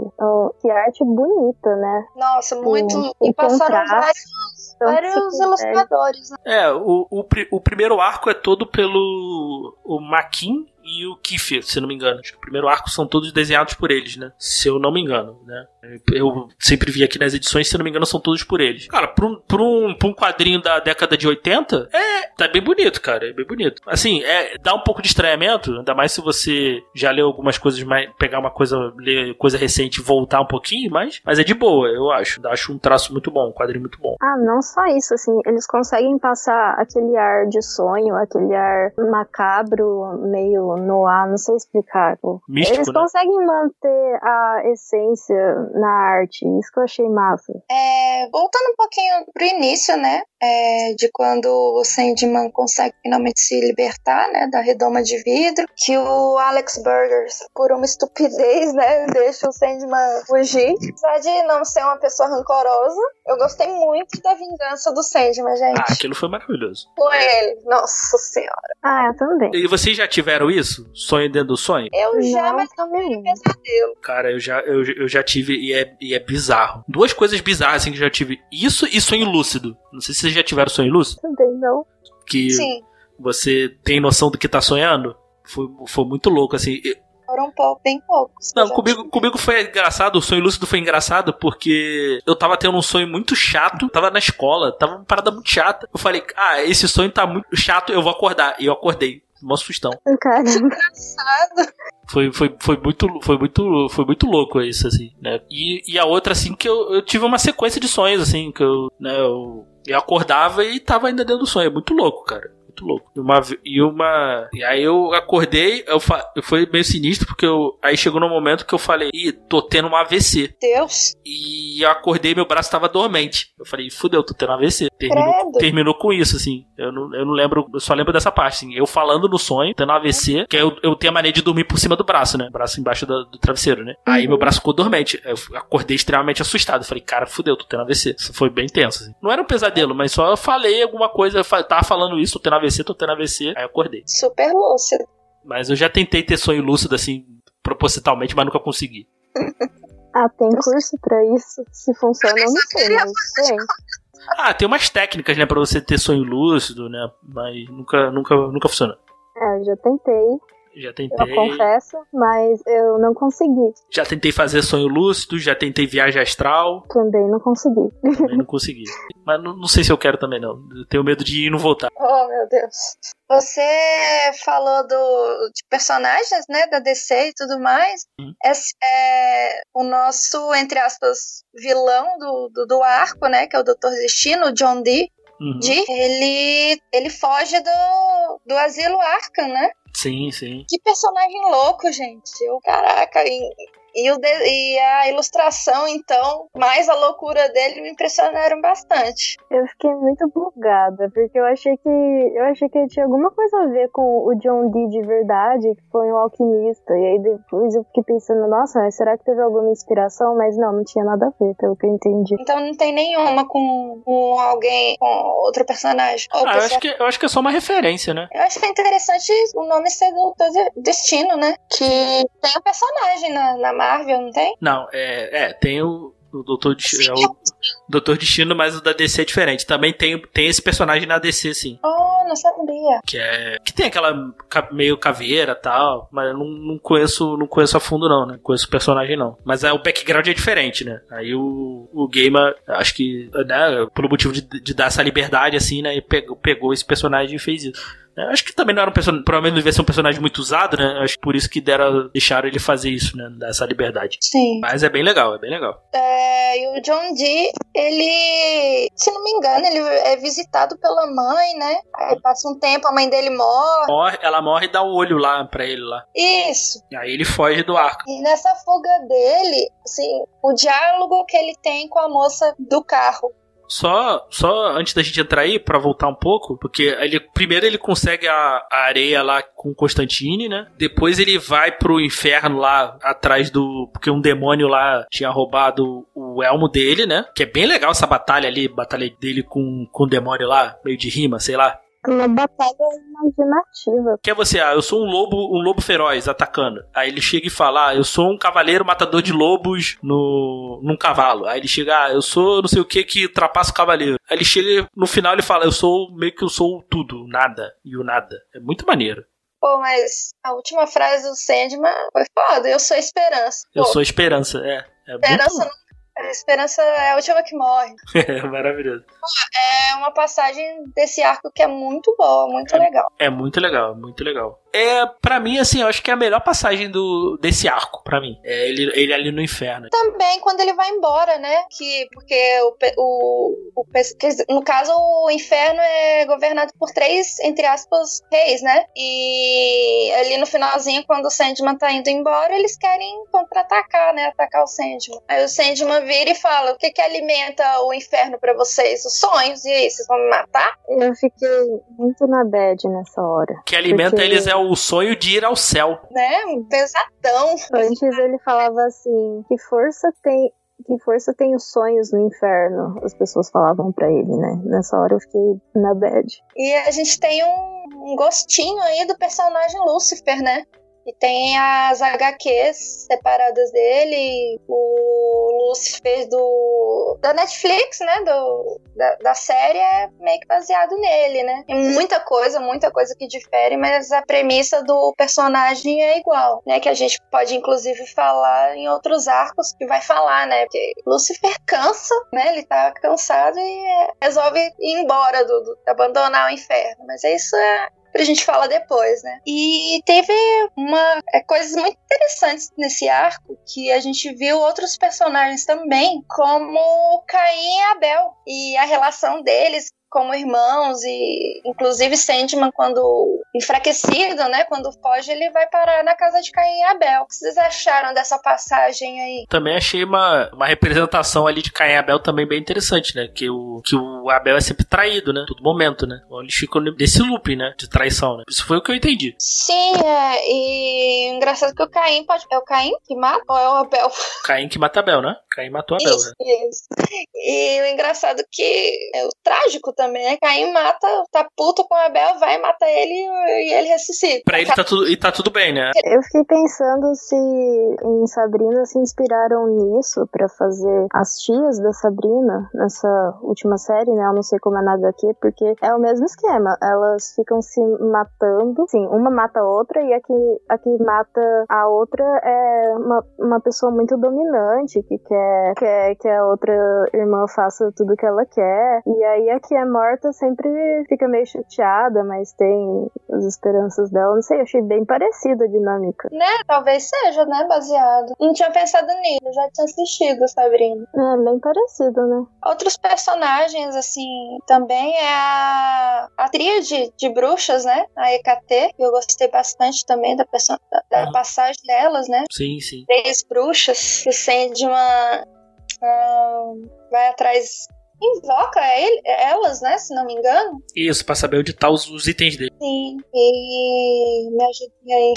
que arte bonita, né? Nossa, muito. E, e passaram vários, vários ilustradores, né? É, o, o, o primeiro arco é todo pelo o Maquin e o Kiefer, se não me engano. Acho que o primeiro arco são todos desenhados por eles, né? Se eu não me engano, né? Eu sempre vi aqui nas edições, se não me engano, são todos por eles. Cara, pra um, pra um, pra um quadrinho da década de 80, é. Tá bem bonito, cara. É bem bonito. Assim, é, dá um pouco de estranhamento, ainda mais se você já leu algumas coisas, mais, pegar uma coisa, ler coisa recente e voltar um pouquinho, mas, mas é de boa, eu acho. Acho um traço muito bom, um quadrinho muito bom. Ah, não só isso, assim, eles conseguem passar aquele ar de sonho, aquele ar macabro, meio no ar, não sei explicar. Místico, eles né? conseguem manter a essência na arte, isso que eu achei massa. É, voltando um pouquinho pro início, né? É, de quando o Sandman consegue finalmente se libertar, né, da redoma de vidro, que o Alex Burgers, por uma estupidez, né, deixa o Sandman fugir. Apesar de não ser uma pessoa rancorosa, eu gostei muito da vingança do Sandman, gente. Ah, aquilo foi maravilhoso. Foi ele, nossa senhora. Ah, eu também. E vocês já tiveram isso? Sonho dentro do sonho? Eu já, Não, mas também. também pesadelo. Cara, eu já, eu, eu já tive e é, e é bizarro. Duas coisas bizarras assim que eu já tive. Isso e sonho lúcido. Não sei se vocês já tiveram sonho lúcido. Também não. Que Sim, você tem noção do que tá sonhando. Foi, foi muito louco, assim. Foram pouco, bem poucos. Não, comigo, tive. comigo foi engraçado, o sonho lúcido foi engraçado porque eu tava tendo um sonho muito chato, tava na escola, tava uma parada muito chata. Eu falei, ah, esse sonho tá muito chato, eu vou acordar. E eu acordei. Mó sustão. Caramba. Engraçado. Foi, foi, foi, muito, foi, muito, foi muito louco isso, assim, né? E, e a outra, assim, que eu, eu tive uma sequência de sonhos, assim, que eu, né, eu, eu acordava e tava ainda dentro do sonho. É muito louco, cara. Muito louco. E uma, e uma. E aí eu acordei, eu fa, foi meio sinistro, porque eu. Aí chegou no momento que eu falei, ih, tô tendo um AVC. Deus. E eu acordei meu braço tava dormente. Eu falei, fudeu, tô tendo AVC. Terminou, Credo. terminou com isso, assim. Eu não, eu não lembro, eu só lembro dessa parte, assim. Eu falando no sonho, tendo AVC, que aí eu, eu tenho a mania de dormir por cima do braço, né? Braço embaixo do, do travesseiro, né? Aí meu braço ficou dormente. Eu acordei extremamente assustado. Eu falei, cara, fudeu, tô tendo AVC. Isso foi bem tenso, assim. Não era um pesadelo, mas só eu falei alguma coisa, tava falando isso, tô tendo AVC, tô tendo AVC. Aí eu acordei. Super lúcido. Mas eu já tentei ter sonho lúcido, assim, propositalmente, mas nunca consegui. Ah, tem curso pra isso? Se funciona, eu não sei, mas tem. Ah, tem umas técnicas, né, pra você ter sonho lúcido, né? Mas nunca, nunca, nunca funciona. É, eu já tentei. Já tentei. Eu confesso, mas eu não consegui. Já tentei fazer sonho lúcido, já tentei viagem astral. Também não consegui. Também não consegui. Mas não, não sei se eu quero também, não. Eu tenho medo de ir e não voltar. Oh, meu Deus. Você falou do, de personagens, né, da DC e tudo mais. Hum. Esse é o nosso, entre aspas, vilão do, do, do arco, né, que é o Dr. Destino, o John Dee. Uhum. Dee, ele, ele foge do, do asilo Arkham, né? Sim, sim. Que personagem louco, gente. Eu, caraca, e, o de- e a ilustração, então, mais a loucura dele me impressionaram bastante. Eu fiquei muito bugada, porque eu achei que eu achei que tinha alguma coisa a ver com o John Dee de verdade, que foi um alquimista. E aí depois eu fiquei pensando, nossa, mas será que teve alguma inspiração? Mas não, não tinha nada a ver, pelo que eu entendi. Então não tem nenhuma com, com alguém, com outro personagem. Ou Ah, eu pessoa- acho, que, eu acho que é só uma referência, né? Eu acho que é interessante o nome ser do, do Destino, né? Que tem o personagem na, na Marvel, não tem? Não, é, é tem o, o Doutor Destino, é o Doutor Destino, mas o da DC é diferente. Também tem, tem esse personagem na DC, sim. Oh, não sabia. Que é. Que tem aquela meio caveira e tal. Mas eu não, não conheço, não conheço a fundo, não, né? Não conheço o personagem, não. Mas é, o background é diferente, né? Aí o, o Gamer, acho que, né, por motivo de, de dar essa liberdade, assim, né? Pegou, pegou esse personagem e fez isso. Eu Acho que também não era um personagem. Provavelmente não devia ser um personagem muito usado, né? Acho que por isso que deram, deixaram ele fazer isso, né? Dar essa liberdade. Sim. Mas é bem legal, é bem legal. É, e o John Dee, ele, se não me engano, ele é visitado pela mãe, né? Aí passa um tempo, a mãe dele morre. Morre, ela morre e dá o olho lá pra ele lá. Isso. E aí ele foge do arco. E nessa fuga dele, assim, o diálogo que ele tem com a moça do carro. Só, só antes da gente entrar aí, pra voltar um pouco, porque ele primeiro ele consegue a, a areia lá com Constantine, né? Depois ele vai pro inferno lá atrás do. Porque um demônio lá tinha roubado o elmo dele, né? Que é bem legal essa batalha ali, batalha dele com, com o demônio lá, meio de rima, sei lá. Uma batalha imaginativa. Que é você, ah, eu sou um lobo, um lobo feroz atacando. Aí ele chega e fala, ah, eu sou um cavaleiro matador de lobos no num cavalo. Aí ele chega, ah, eu sou não sei o que que ultrapassa o cavaleiro. Aí ele chega, no final ele fala, eu sou meio que eu sou o tudo, nada e o nada. É muito maneiro. Pô, mas a última frase do Sandman foi foda. Eu sou a esperança. Eu Pô, sou a esperança, é. É esperança, muito não- a esperança é a última que morre. é maravilhoso. É uma passagem desse arco que é muito boa, muito É. legal. É muito legal, muito legal. É, pra mim, assim, eu acho que é a melhor passagem do, desse arco, pra mim. É ele, ele ali no inferno. Também quando ele vai embora, né? Que, porque o, o, o no caso o inferno é governado por três, entre aspas, reis, né? E ali no finalzinho, quando o Sandman tá indo embora, eles querem contra-atacar, né? Atacar o Sandman. Aí o Sandman vira e fala: o que que alimenta o inferno pra vocês? Os sonhos? E aí, vocês vão me matar? Eu fiquei muito na bad nessa hora. O que alimenta Porque- eles é o sonho de ir ao céu. Né? Um Pesadão. Antes ele falava assim, que força tem. Que força tem os sonhos no inferno? As pessoas falavam pra ele, né? Nessa hora eu fiquei na bad. E a gente tem um, um gostinho aí do personagem Lúcifer, né? E tem as HQs separadas dele, o Lúcifer do da Netflix, né? Do, da, da série é meio que baseado nele, né? Tem muita coisa, muita coisa que difere, mas a premissa do personagem é igual, né? Que a gente pode inclusive falar em outros arcos que vai falar, né? Porque Lúcifer cansa, né? Ele tá cansado e é, resolve ir embora, do, do- abandonar o inferno. Mas isso é pra gente falar depois, né? E teve uma é, coisas muito interessantes nesse arco que a gente viu outros personagens também, como Caim e Abel e a relação deles como irmãos e inclusive Sandman quando enfraquecido, né, quando foge ele vai parar na casa de Caim e Abel. O que vocês acharam dessa passagem aí? Também achei uma, uma representação ali de Caim e Abel também bem interessante, né? Que o, que o Abel é sempre traído, né? Todo momento, né? Então eles ficam nesse loop, né? De traição, né? Isso foi o que eu entendi. Sim, é, e engraçado que o Caim pode. É o Caim que mata ou é o Abel? Caim que mata Abel, né? Caim matou Abel, Isso, né? isso. E o engraçado que é o trágico também também, né? Caim mata, tá puto com Abel, vai, mata ele e ele ressuscita. Pra ele tá tudo, e tá tudo bem, né? Eu fiquei pensando se em Sabrina se inspiraram nisso pra fazer as tias da Sabrina nessa última série, né? Eu não sei como é na HQ, porque é o mesmo esquema. Elas ficam se matando, sim, uma mata a outra e a que, a que mata a outra é uma, uma pessoa muito dominante que quer, quer que a outra irmã faça tudo que ela quer. E aí a que é morta sempre fica meio chateada, mas tem as esperanças dela. Não sei, achei bem parecida a dinâmica. Né? Talvez seja, né? Baseado. Não tinha pensado nisso, já tinha assistido, Sabrina. É, bem parecido, né? Outros personagens, assim, também é a, a tríade de bruxas, né? A EKT, que eu gostei bastante também da, perso- da, da Uhum. passagem delas, né? Sim, sim. Três bruxas que sente uma. ah, vai atrás. Invoca ele- elas, né? Se não me engano. Isso, pra saber onde tá os, os itens dele. Sim. E. Me ajude aí.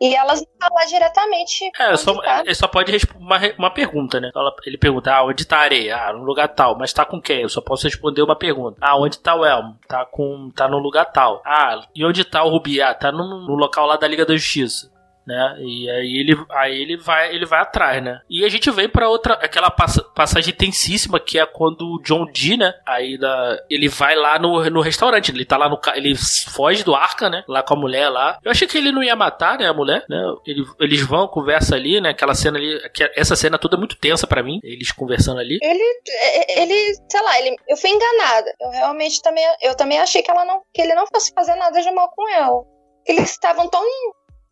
E elas não falam diretamente. É, só, tá. ele só pode responder uma, uma pergunta, né? Ele pergunta, ah, onde tá a areia? Ah, no lugar tal, mas tá com quem? Eu só posso responder uma pergunta. Ah, onde tá o Elmo? Tá com. tá no lugar tal. Ah, e onde tá o Rubi? Ah, tá no, no local lá da Liga da Justiça. Né? E aí ele, aí ele vai ele vai atrás, né? E a gente vem pra outra aquela passa- passagem tensíssima que é quando o John Dee, né? Aí da, ele vai lá no, no restaurante, ele tá lá no ele foge do Arca, né? Lá com a mulher lá. Eu achei que ele não ia matar, né, a mulher, né? Ele- eles vão conversa ali, né? Aquela cena ali, essa cena toda é muito tensa pra mim, eles conversando ali. Ele, ele, sei lá, ele, eu fui enganada. Eu realmente também, eu também achei que ela não, que ele não fosse fazer nada de mal com ela. Eles estavam tão,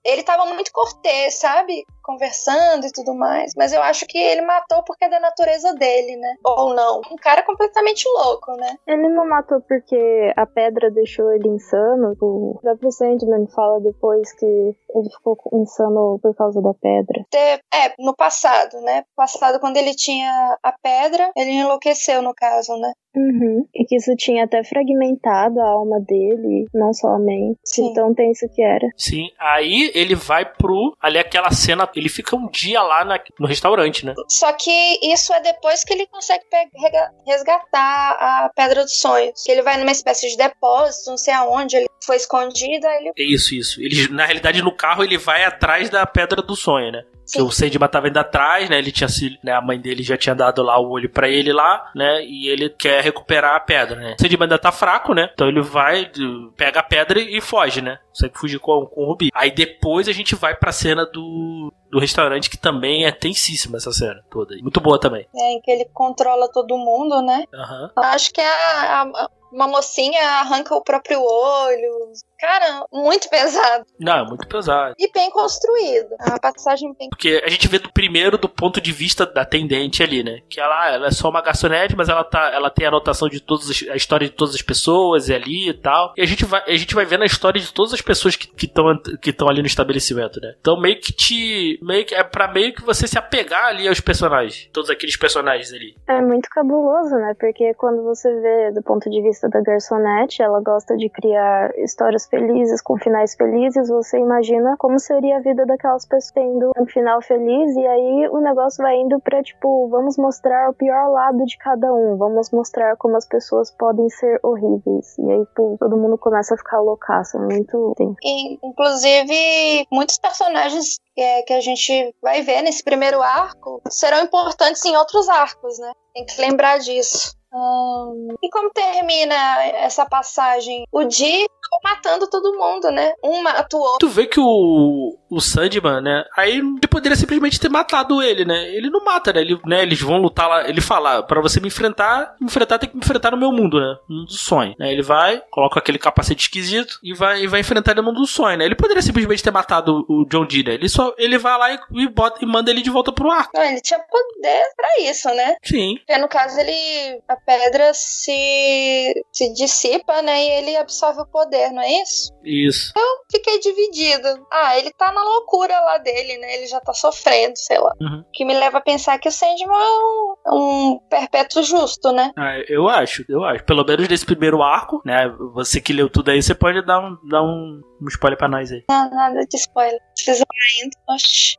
ele estava muito cortês, sabe? Conversando e tudo mais. Mas eu acho que ele matou porque é da natureza dele, né? Ou não. Um cara completamente louco, né? Ele não matou porque a pedra deixou ele insano. O próprio Sandman fala depois que ele ficou insano por causa da pedra. É, no passado, né? Passado, quando ele tinha a pedra, ele enlouqueceu, no caso, né? Uhum. E que isso tinha até fragmentado a alma dele, não só a mente. Sim. Então tem isso que era. Sim, aí ele vai pro ali aquela cena, ele fica um dia lá na- no restaurante, né? Só que isso é depois que ele consegue pe- rega- resgatar a Pedra dos Sonhos. Que ele vai numa espécie de depósito, não sei aonde, ele foi escondido, aí ele. É isso, isso. Ele, na realidade, no carro, ele vai atrás da pedra do sonho, né? Sim. o Sandman tava indo atrás, né? Ele tinha se, né? A mãe dele já tinha dado lá o olho pra ele lá, né? E ele quer recuperar a pedra, né? O Sandman ainda tá fraco, né? Então ele vai, pega a pedra e foge, né? Consegue fugir com, com o Rubi. Aí depois a gente vai pra cena do, do restaurante, que também é tensíssima essa cena toda. aí. Muito boa também. É, em que ele controla todo mundo, né? Aham. Eu Acho que a, a- uma mocinha arranca o próprio olho. Cara, muito pesado. Não, é muito pesado. E bem construído. É uma passagem bem. Porque a gente vê do primeiro do ponto de vista da atendente ali, né? Que ela, ela é só uma garçonete, mas ela, tá, ela tem a anotação de todas as, a história de todas as pessoas e ali e tal. E a gente vai, a gente vai vendo a história de todas as pessoas que estão que estão ali no estabelecimento, né? Então meio que te. Meio que, é pra meio que você se apegar ali aos personagens. Todos aqueles personagens ali. É muito cabuloso, né? Porque quando você vê do ponto de vista da garçonete, ela gosta de criar histórias felizes com finais felizes. Você imagina como seria a vida daquelas pessoas tendo um final feliz e aí o negócio vai indo pra tipo, vamos mostrar o pior lado de cada um, vamos mostrar como as pessoas podem ser horríveis. E aí, pô, todo mundo começa a ficar loucaço, é muito. E, inclusive, muitos personagens é, que a gente vai ver nesse primeiro arco serão importantes em outros arcos, né? Tem que lembrar disso. Ahn, e como termina essa passagem? O Di ficou matando todo mundo, né? Um mata o outro. Tu vê que o, o Sandman, né? Aí ele poderia simplesmente ter matado ele, né? Ele não mata, né? Ele, né? Eles vão lutar lá. Ele fala: pra você me enfrentar, me enfrentar tem que me enfrentar no meu mundo, né? No mundo do sonho. Né? Ele vai, coloca aquele capacete esquisito e vai, e vai enfrentar ele no mundo do sonho, né? Ele poderia simplesmente ter matado o John Dee, né? Ele só ele vai lá e, e bota, e manda ele de volta pro arco. Não, ele tinha poder pra isso, né? Sim. Porque no caso ele. A pedra se, se dissipa, né? E ele absorve o poder, não é isso? Isso. fiquei dividido. Ah, ele tá na loucura lá dele, né? Ele já tá sofrendo, sei lá. Uhum. Que me leva a pensar que o Sandman é um, é um perpétuo justo, né? Ah, eu acho, eu acho. Pelo menos nesse primeiro arco, né? Você que leu tudo aí, você pode dar um, dar um, um spoiler pra nós aí. Não, nada de spoiler. Vocês vão indo. Oxi.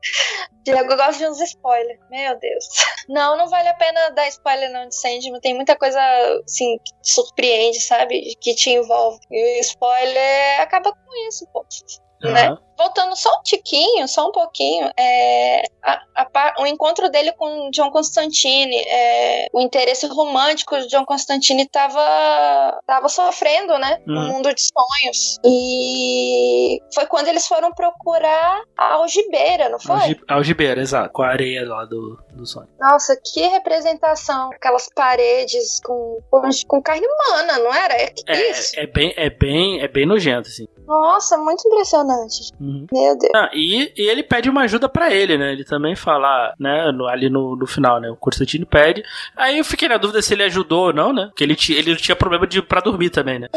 Diego gosta de uns spoilers. Meu Deus. Não, não vale a pena dar spoiler não de Sandman. Tem muita coisa, assim, que te surpreende, sabe? Que te envolve. E o spoiler acaba com isso, pô. Né? Aham. Voltando só um tiquinho, só um pouquinho, é, a- a o encontro dele com John Constantine, é, o interesse romântico de John Constantine estava tava sofrendo, né? No Uhum. mundo de sonhos. E foi quando eles foram procurar a algibeira, não foi? Algi- Algibeira, exato. Com a areia lá do, do sonho. Nossa, que representação. Aquelas paredes com, com, com carne humana, não era? É, que isso? É, é bem, é bem, é bem nojento, assim. Nossa, muito impressionante. Uhum. Meu Deus. Ah, e, e ele pede uma ajuda pra ele, né? Ele também fala, né, no- ali no, no final, né? O Constantino pede. Aí eu fiquei na dúvida se ele ajudou ou não, né? Porque ele, ele tinha problema de pra dormir também, né?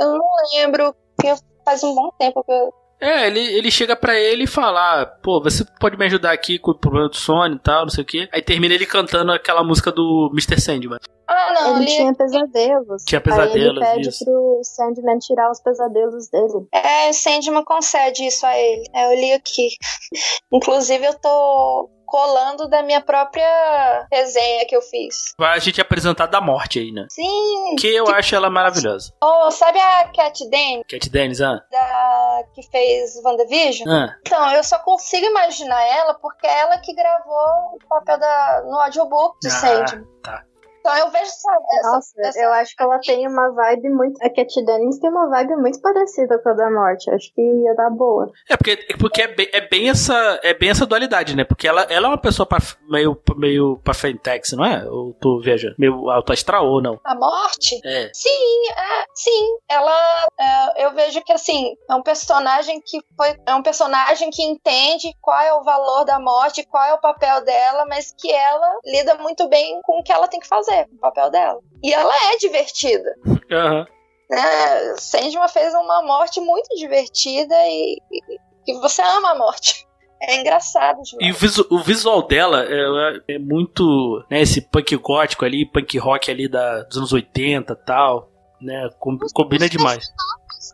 Eu não lembro, porque faz um bom tempo que eu. É, ele, ele chega pra ele e fala: ah, pô, você pode me ajudar aqui com o problema do sono e tal, não sei o quê. Aí termina ele cantando aquela música do Mr. Sandman. Ah, não, Ele li- tinha pesadelos. Tinha Aí pesadelos, ele pede isso. pro Sandman tirar os pesadelos dele. É, Sandman concede isso a ele. É, eu li aqui. Inclusive, eu tô colando da minha própria resenha que eu fiz. Vai a gente apresentar da morte aí, né? Sim! Que eu acho ela maravilhosa. Oh, sabe a Cat Dane, Cat Dennis, ah? da... que fez WandaVision? Ah, Então, eu só consigo imaginar ela porque é ela que gravou o papel da... no audiobook de Ah, Sandman. tá. Então, eu vejo essa... essa- Nossa, essa- eu acho que ela tem uma vibe muito. A Cat Dennings tem uma vibe muito parecida com a da morte. Acho que ia dar boa. É porque, é porque é, bem, é bem essa é bem essa dualidade, né? Porque ela, ela é uma pessoa pra, meio meio pra Fentex, não é? Ou tu veja, meio alto astral ou não? A morte? É. Sim, é, sim. Ela, é, eu vejo que assim é um personagem que foi, é um personagem que entende qual é o valor da morte, qual é o papel dela, mas que ela lida muito bem com o que ela tem que fazer, com o papel dela. E ela é divertida. Aham. Né? Sandman fez uma morte muito divertida e, e, e você ama a morte. É engraçado E o, demais. visu- o visual dela é, é muito, né, esse punk gótico ali, punk rock ali da, dos anos 80 e tal, né, com- combina demais.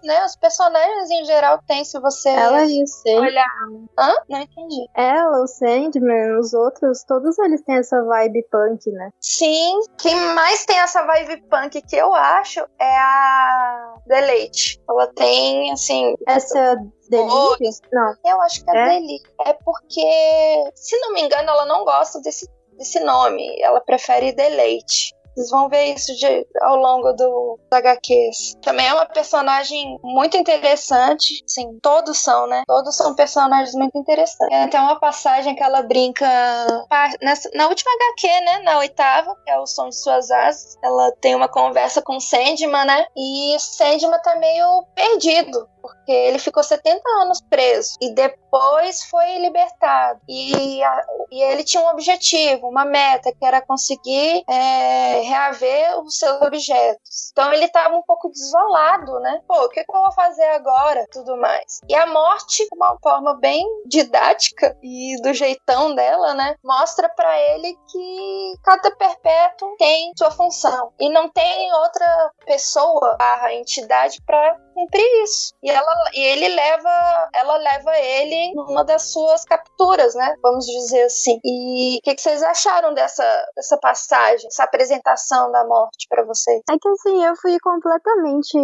Né? Os personagens em geral têm, se você Ela e o Sandman. olhar. Hã? Não entendi. Ela, o Sandman, os outros, todos eles têm essa vibe punk, né? Sim, quem mais tem essa vibe punk que eu acho é a Deleite. Ela tem, assim, Essa Delírio? Não. eu acho que é, É? Deleite. É porque, se não me engano, ela não gosta desse, desse nome. Ela prefere Deleite. Vocês vão ver isso de- ao longo do, dos HQs. Também é uma personagem muito interessante. Sim, todos são, né? Todos são personagens muito interessantes. Tem até uma passagem que ela brinca nessa- na última HQ, né? Na oitava, que é o som de suas asas. Ela tem uma conversa com Sandman, né? E Sandman tá meio perdido. Porque ele ficou 70 anos preso. E depois foi libertado. E, a- e ele tinha um objetivo, uma meta, que era conseguir é, reaver os seus objetos. Então ele tava um pouco desolado, né? Pô, o que, que eu vou fazer agora? Tudo mais. E a morte, de uma forma bem didática e do jeitão dela, né? Mostra pra ele que cada perpétuo tem sua função. E não tem outra pessoa, barra entidade, pra cumprir isso. E, ela, e ele leva, ela leva ele numa das suas capturas, né? Vamos dizer assim. E o que, que vocês acharam dessa, dessa passagem, essa apresentação da morte pra vocês? É que assim, eu fui completamente.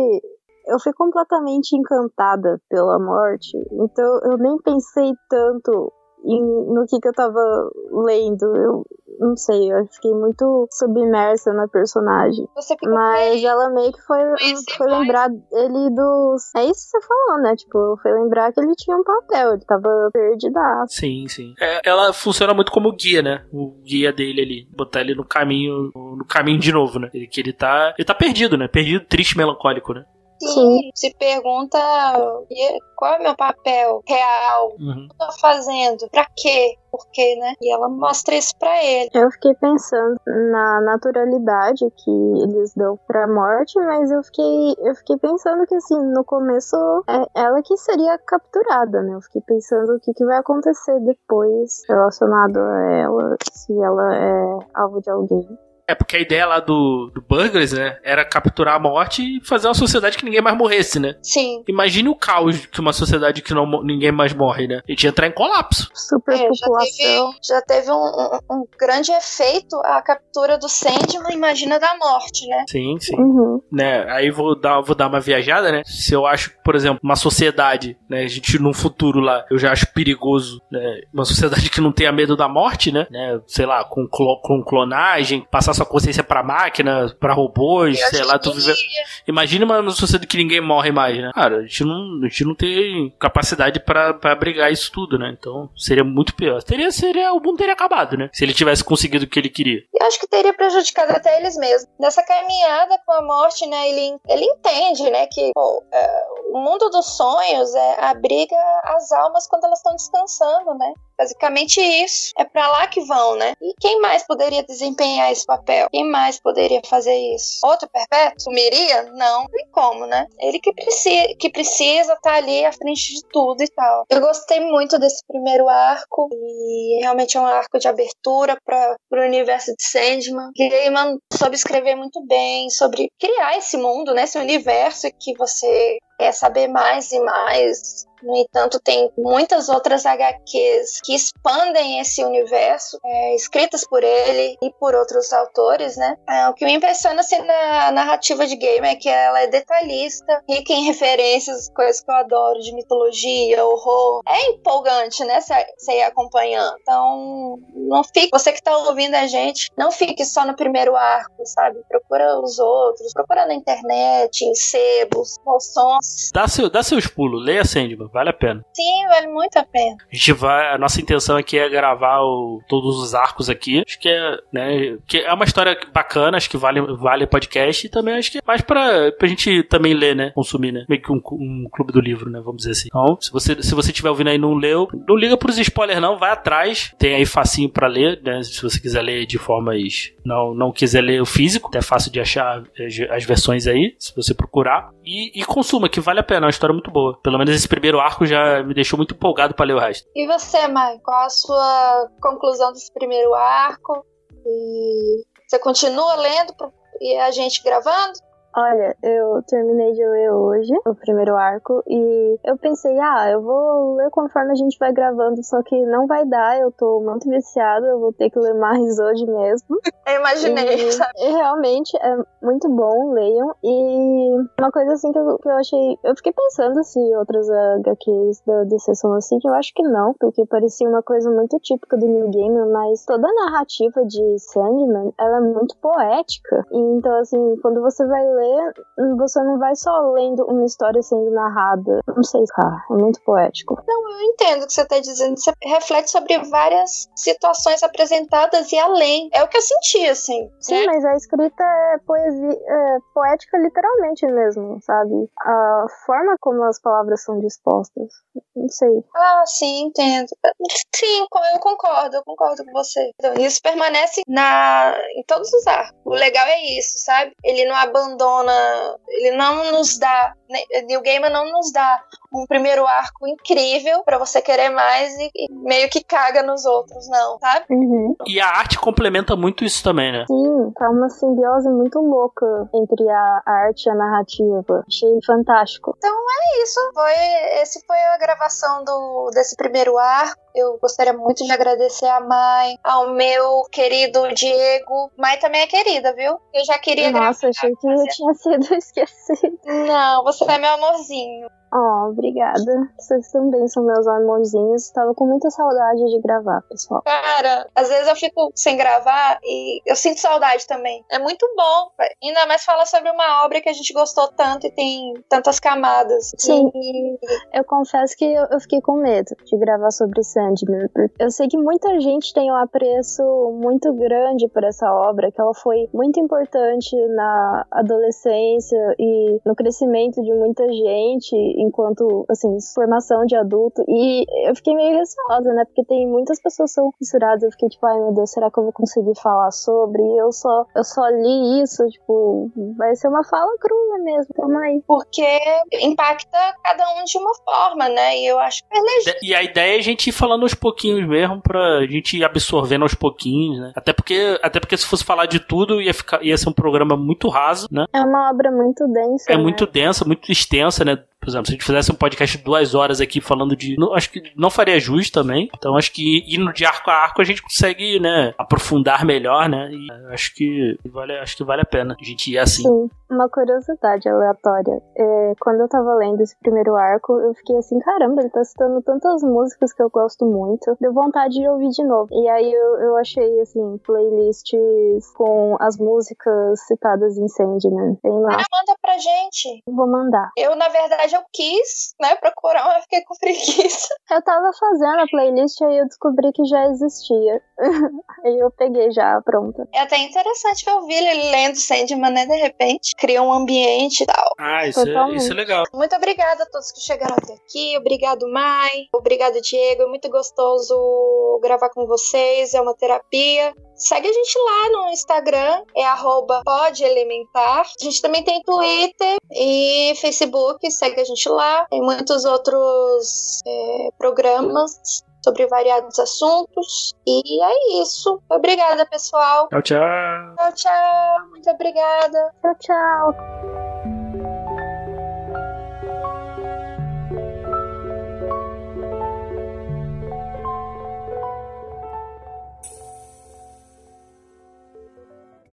Eu fui completamente encantada pela morte. Então eu nem pensei tanto em- no que, que eu tava lendo. Eu não sei, eu fiquei muito submersa na personagem. Você fica Mas ela meio que foi, foi mais. lembrar ele dos. É isso que você falou, né? Tipo, foi lembrar que ele tinha um papel, ele tava perdidaço. Sim, sim. É, ela funciona muito como guia, né? O guia dele ali. Botar ele no caminho, no caminho de novo, né? Ele, que ele tá. Ele tá perdido, né? Perdido, triste, melancólico, né? Sim, se pergunta "E qual é o meu papel real? Uhum. O que eu tô fazendo? Pra quê? Por quê, né? E ela mostra isso pra ele. Eu fiquei pensando na naturalidade que eles dão pra morte, mas eu fiquei, eu fiquei pensando que assim, no começo é ela que seria capturada, né? Eu fiquei pensando o que, que vai acontecer depois relacionado a ela, se ela é alvo de alguém. É porque a ideia lá do, do Burgers, né, era capturar a morte e fazer uma sociedade que ninguém mais morresse, né? Sim. Imagine o caos que uma sociedade que não, ninguém mais morre, né? A gente ia entrar em colapso. Superpopulação. É, já teve, já teve um, um, um, grande efeito a captura do Sandman, imagina da morte, né? Sim, sim. Uhum. Né, aí vou dar, vou dar uma viajada, né? Se eu acho, por exemplo, uma sociedade, né? A gente num futuro lá, eu já acho perigoso, né? Uma sociedade que não tenha medo da morte, né? né sei lá, com, clo com clonagem, passar sua consciência pra máquina, pra robôs, Eu sei lá, tu vive... Imagina uma sociedade que ninguém morre mais, né? Cara, a gente não, a gente não tem capacidade pra, pra abrigar isso tudo, né? Então seria muito pior. Teria, seria, o mundo teria acabado, né? Se ele tivesse conseguido o que ele queria. E acho que teria prejudicado até eles mesmos. Nessa caminhada com a morte, né? Ele, ele entende, né? Que pô, é, o mundo dos sonhos é, abriga as almas quando elas estão descansando, né? Basicamente isso. É para lá que vão, né? E quem mais poderia desempenhar esse papel? Quem mais poderia fazer isso? Outro perpétuo? Sumiria? Não, tem como, né? Ele que, preci que precisa estar tá ali à frente de tudo e tal. Eu gostei muito desse primeiro arco e realmente é um arco de abertura para o universo de Sandman. Gaiman soube escrever muito bem sobre criar esse mundo, né? Esse universo que você quer saber mais e mais no entanto, tem muitas outras HQs que expandem esse universo, é, escritas por ele e por outros autores, né? É, o que me impressiona assim, na narrativa de Game é que ela é detalhista, rica em referências, coisas que eu adoro, de mitologia, horror. É empolgante, né? Você ir acompanhando. Então, não fique, você que tá ouvindo a gente, não fique só no primeiro arco, sabe? Procura os outros, procura na internet, em sebos, moções. Dá, seu, dá seus pulos, leia Sandman vale a pena. Sim, vale muito a pena. A gente vai, a nossa intenção aqui é gravar o, todos os arcos aqui. Acho que é, né, que é uma história bacana, acho que vale, vale podcast e também acho que é mais pra, pra gente também ler, né, consumir, né, meio que um, um clube do livro, né, vamos dizer assim. Então, se você, se você estiver ouvindo aí e não leu, não liga pros spoilers não, vai atrás, tem aí facinho pra ler, né, se você quiser ler de formas, não, não quiser ler o físico, é fácil de achar as, as versões aí, se você procurar. E, e consuma, que vale a pena, é uma história muito boa. Pelo menos esse primeiro arco já me deixou muito empolgado para ler o resto. E você, Mai, qual a sua conclusão desse primeiro arco? E você continua lendo e a gente gravando? Olha, eu terminei de ler hoje o primeiro arco e eu pensei, ah, eu vou ler conforme a gente vai gravando, só que não vai dar, eu tô muito viciada, eu vou ter que ler mais hoje mesmo. Eu imaginei, e, sabe? E realmente é muito bom, leiam. E uma coisa assim que eu, que eu achei. Eu fiquei pensando se outras HQs da DC são assim, que eu acho que não, porque parecia uma coisa muito típica do New Game, mas toda a narrativa de Sandman, ela é muito poética. E, então, assim, quando você vai ler ler, você não vai só lendo uma história sendo narrada. Não sei, cara, é muito poético. Não, eu entendo o que você está dizendo. Você reflete sobre várias situações apresentadas e além. É o que eu senti, assim. Sim, né? mas a escrita é poesia, é poética literalmente mesmo, sabe? A forma como as palavras são dispostas. Não sei. Ah, sim, entendo. Sim, eu concordo, eu concordo com você. Então, isso permanece na em todos os arcos. O legal é isso, sabe? Ele não abandona, ele não nos dá, New Gamer não nos dá um primeiro arco incrível para você querer mais e, e, meio que caga nos outros, não, sabe? Uhum. E a arte complementa muito isso também, né? Sim, tá uma simbiose muito louca entre a arte e a narrativa. Achei fantástico. Então é isso. Foi, esse foi a gravação do, desse primeiro arco. Eu gostaria muito de agradecer a Mai, ao meu querido Diego. Mai também é querida, viu? Eu já queria Nossa, achei que eu tinha sido esquecido. Não, você é meu amorzinho. Oh, obrigada. Vocês também são meus amorzinhos. Estava com muita saudade de gravar, pessoal. Cara, às vezes eu fico sem gravar e eu sinto saudade também. É muito bom. véio. Ainda mais falar sobre uma obra que a gente gostou tanto e tem tantas camadas. Sim. E... Eu confesso que eu, eu fiquei com medo de gravar sobre Sandman. Eu sei que muita gente tem um apreço muito grande por essa obra, que ela foi muito importante na adolescência e no crescimento de muita gente enquanto, assim, formação de adulto. E eu fiquei meio receosa, né? Porque tem muitas pessoas que são misturadas. Eu fiquei tipo, ai meu Deus, será que eu vou conseguir falar sobre? E eu só, eu só li isso, tipo, vai ser uma fala crua mesmo, toma aí. Porque impacta cada um de uma forma, né? E eu acho que é legítimo. E a ideia é a gente ir falando aos pouquinhos mesmo, pra gente ir absorvendo aos pouquinhos, né? Até porque, até porque se fosse falar de tudo, ia, ficar, ia ser um programa muito raso, né? É uma obra muito densa. É né? muito densa, muito extensa, né? Por exemplo, se a gente fizesse um podcast de duas horas aqui falando de. não- acho que não faria jus também. Então acho que indo de arco a arco a gente consegue, né, aprofundar melhor, né? E é, acho que vale, acho que vale a pena a gente ir assim. Sim, uma curiosidade aleatória. É, quando eu tava lendo esse primeiro arco, eu fiquei assim, caramba, ele tá citando tantas músicas que eu gosto muito. Deu vontade de ouvir de novo. E aí eu, eu achei, assim, playlists com as músicas citadas em Sandman. Bem Ah, massa. manda pra gente. Vou mandar. Eu, na verdade, eu quis, né, procurar, mas fiquei com preguiça. Eu tava fazendo a playlist e aí eu descobri que já existia. aí eu peguei já, pronta. É até interessante eu vi ele lendo Sandman, né, de repente. Cria um ambiente e tal. Ah, isso é, isso é legal. Muito obrigada a todos que chegaram até aqui. Obrigado, Mai. Obrigado, Diego. É muito gostoso gravar com vocês. É uma terapia. Segue a gente lá no Instagram, é arroba podelementar. A gente também tem Twitter e Facebook, segue a gente lá. Tem muitos outros é, programas sobre variados assuntos. E é isso. Obrigada, pessoal. Tchau, tchau. Tchau, tchau. Muito obrigada. Tchau, tchau.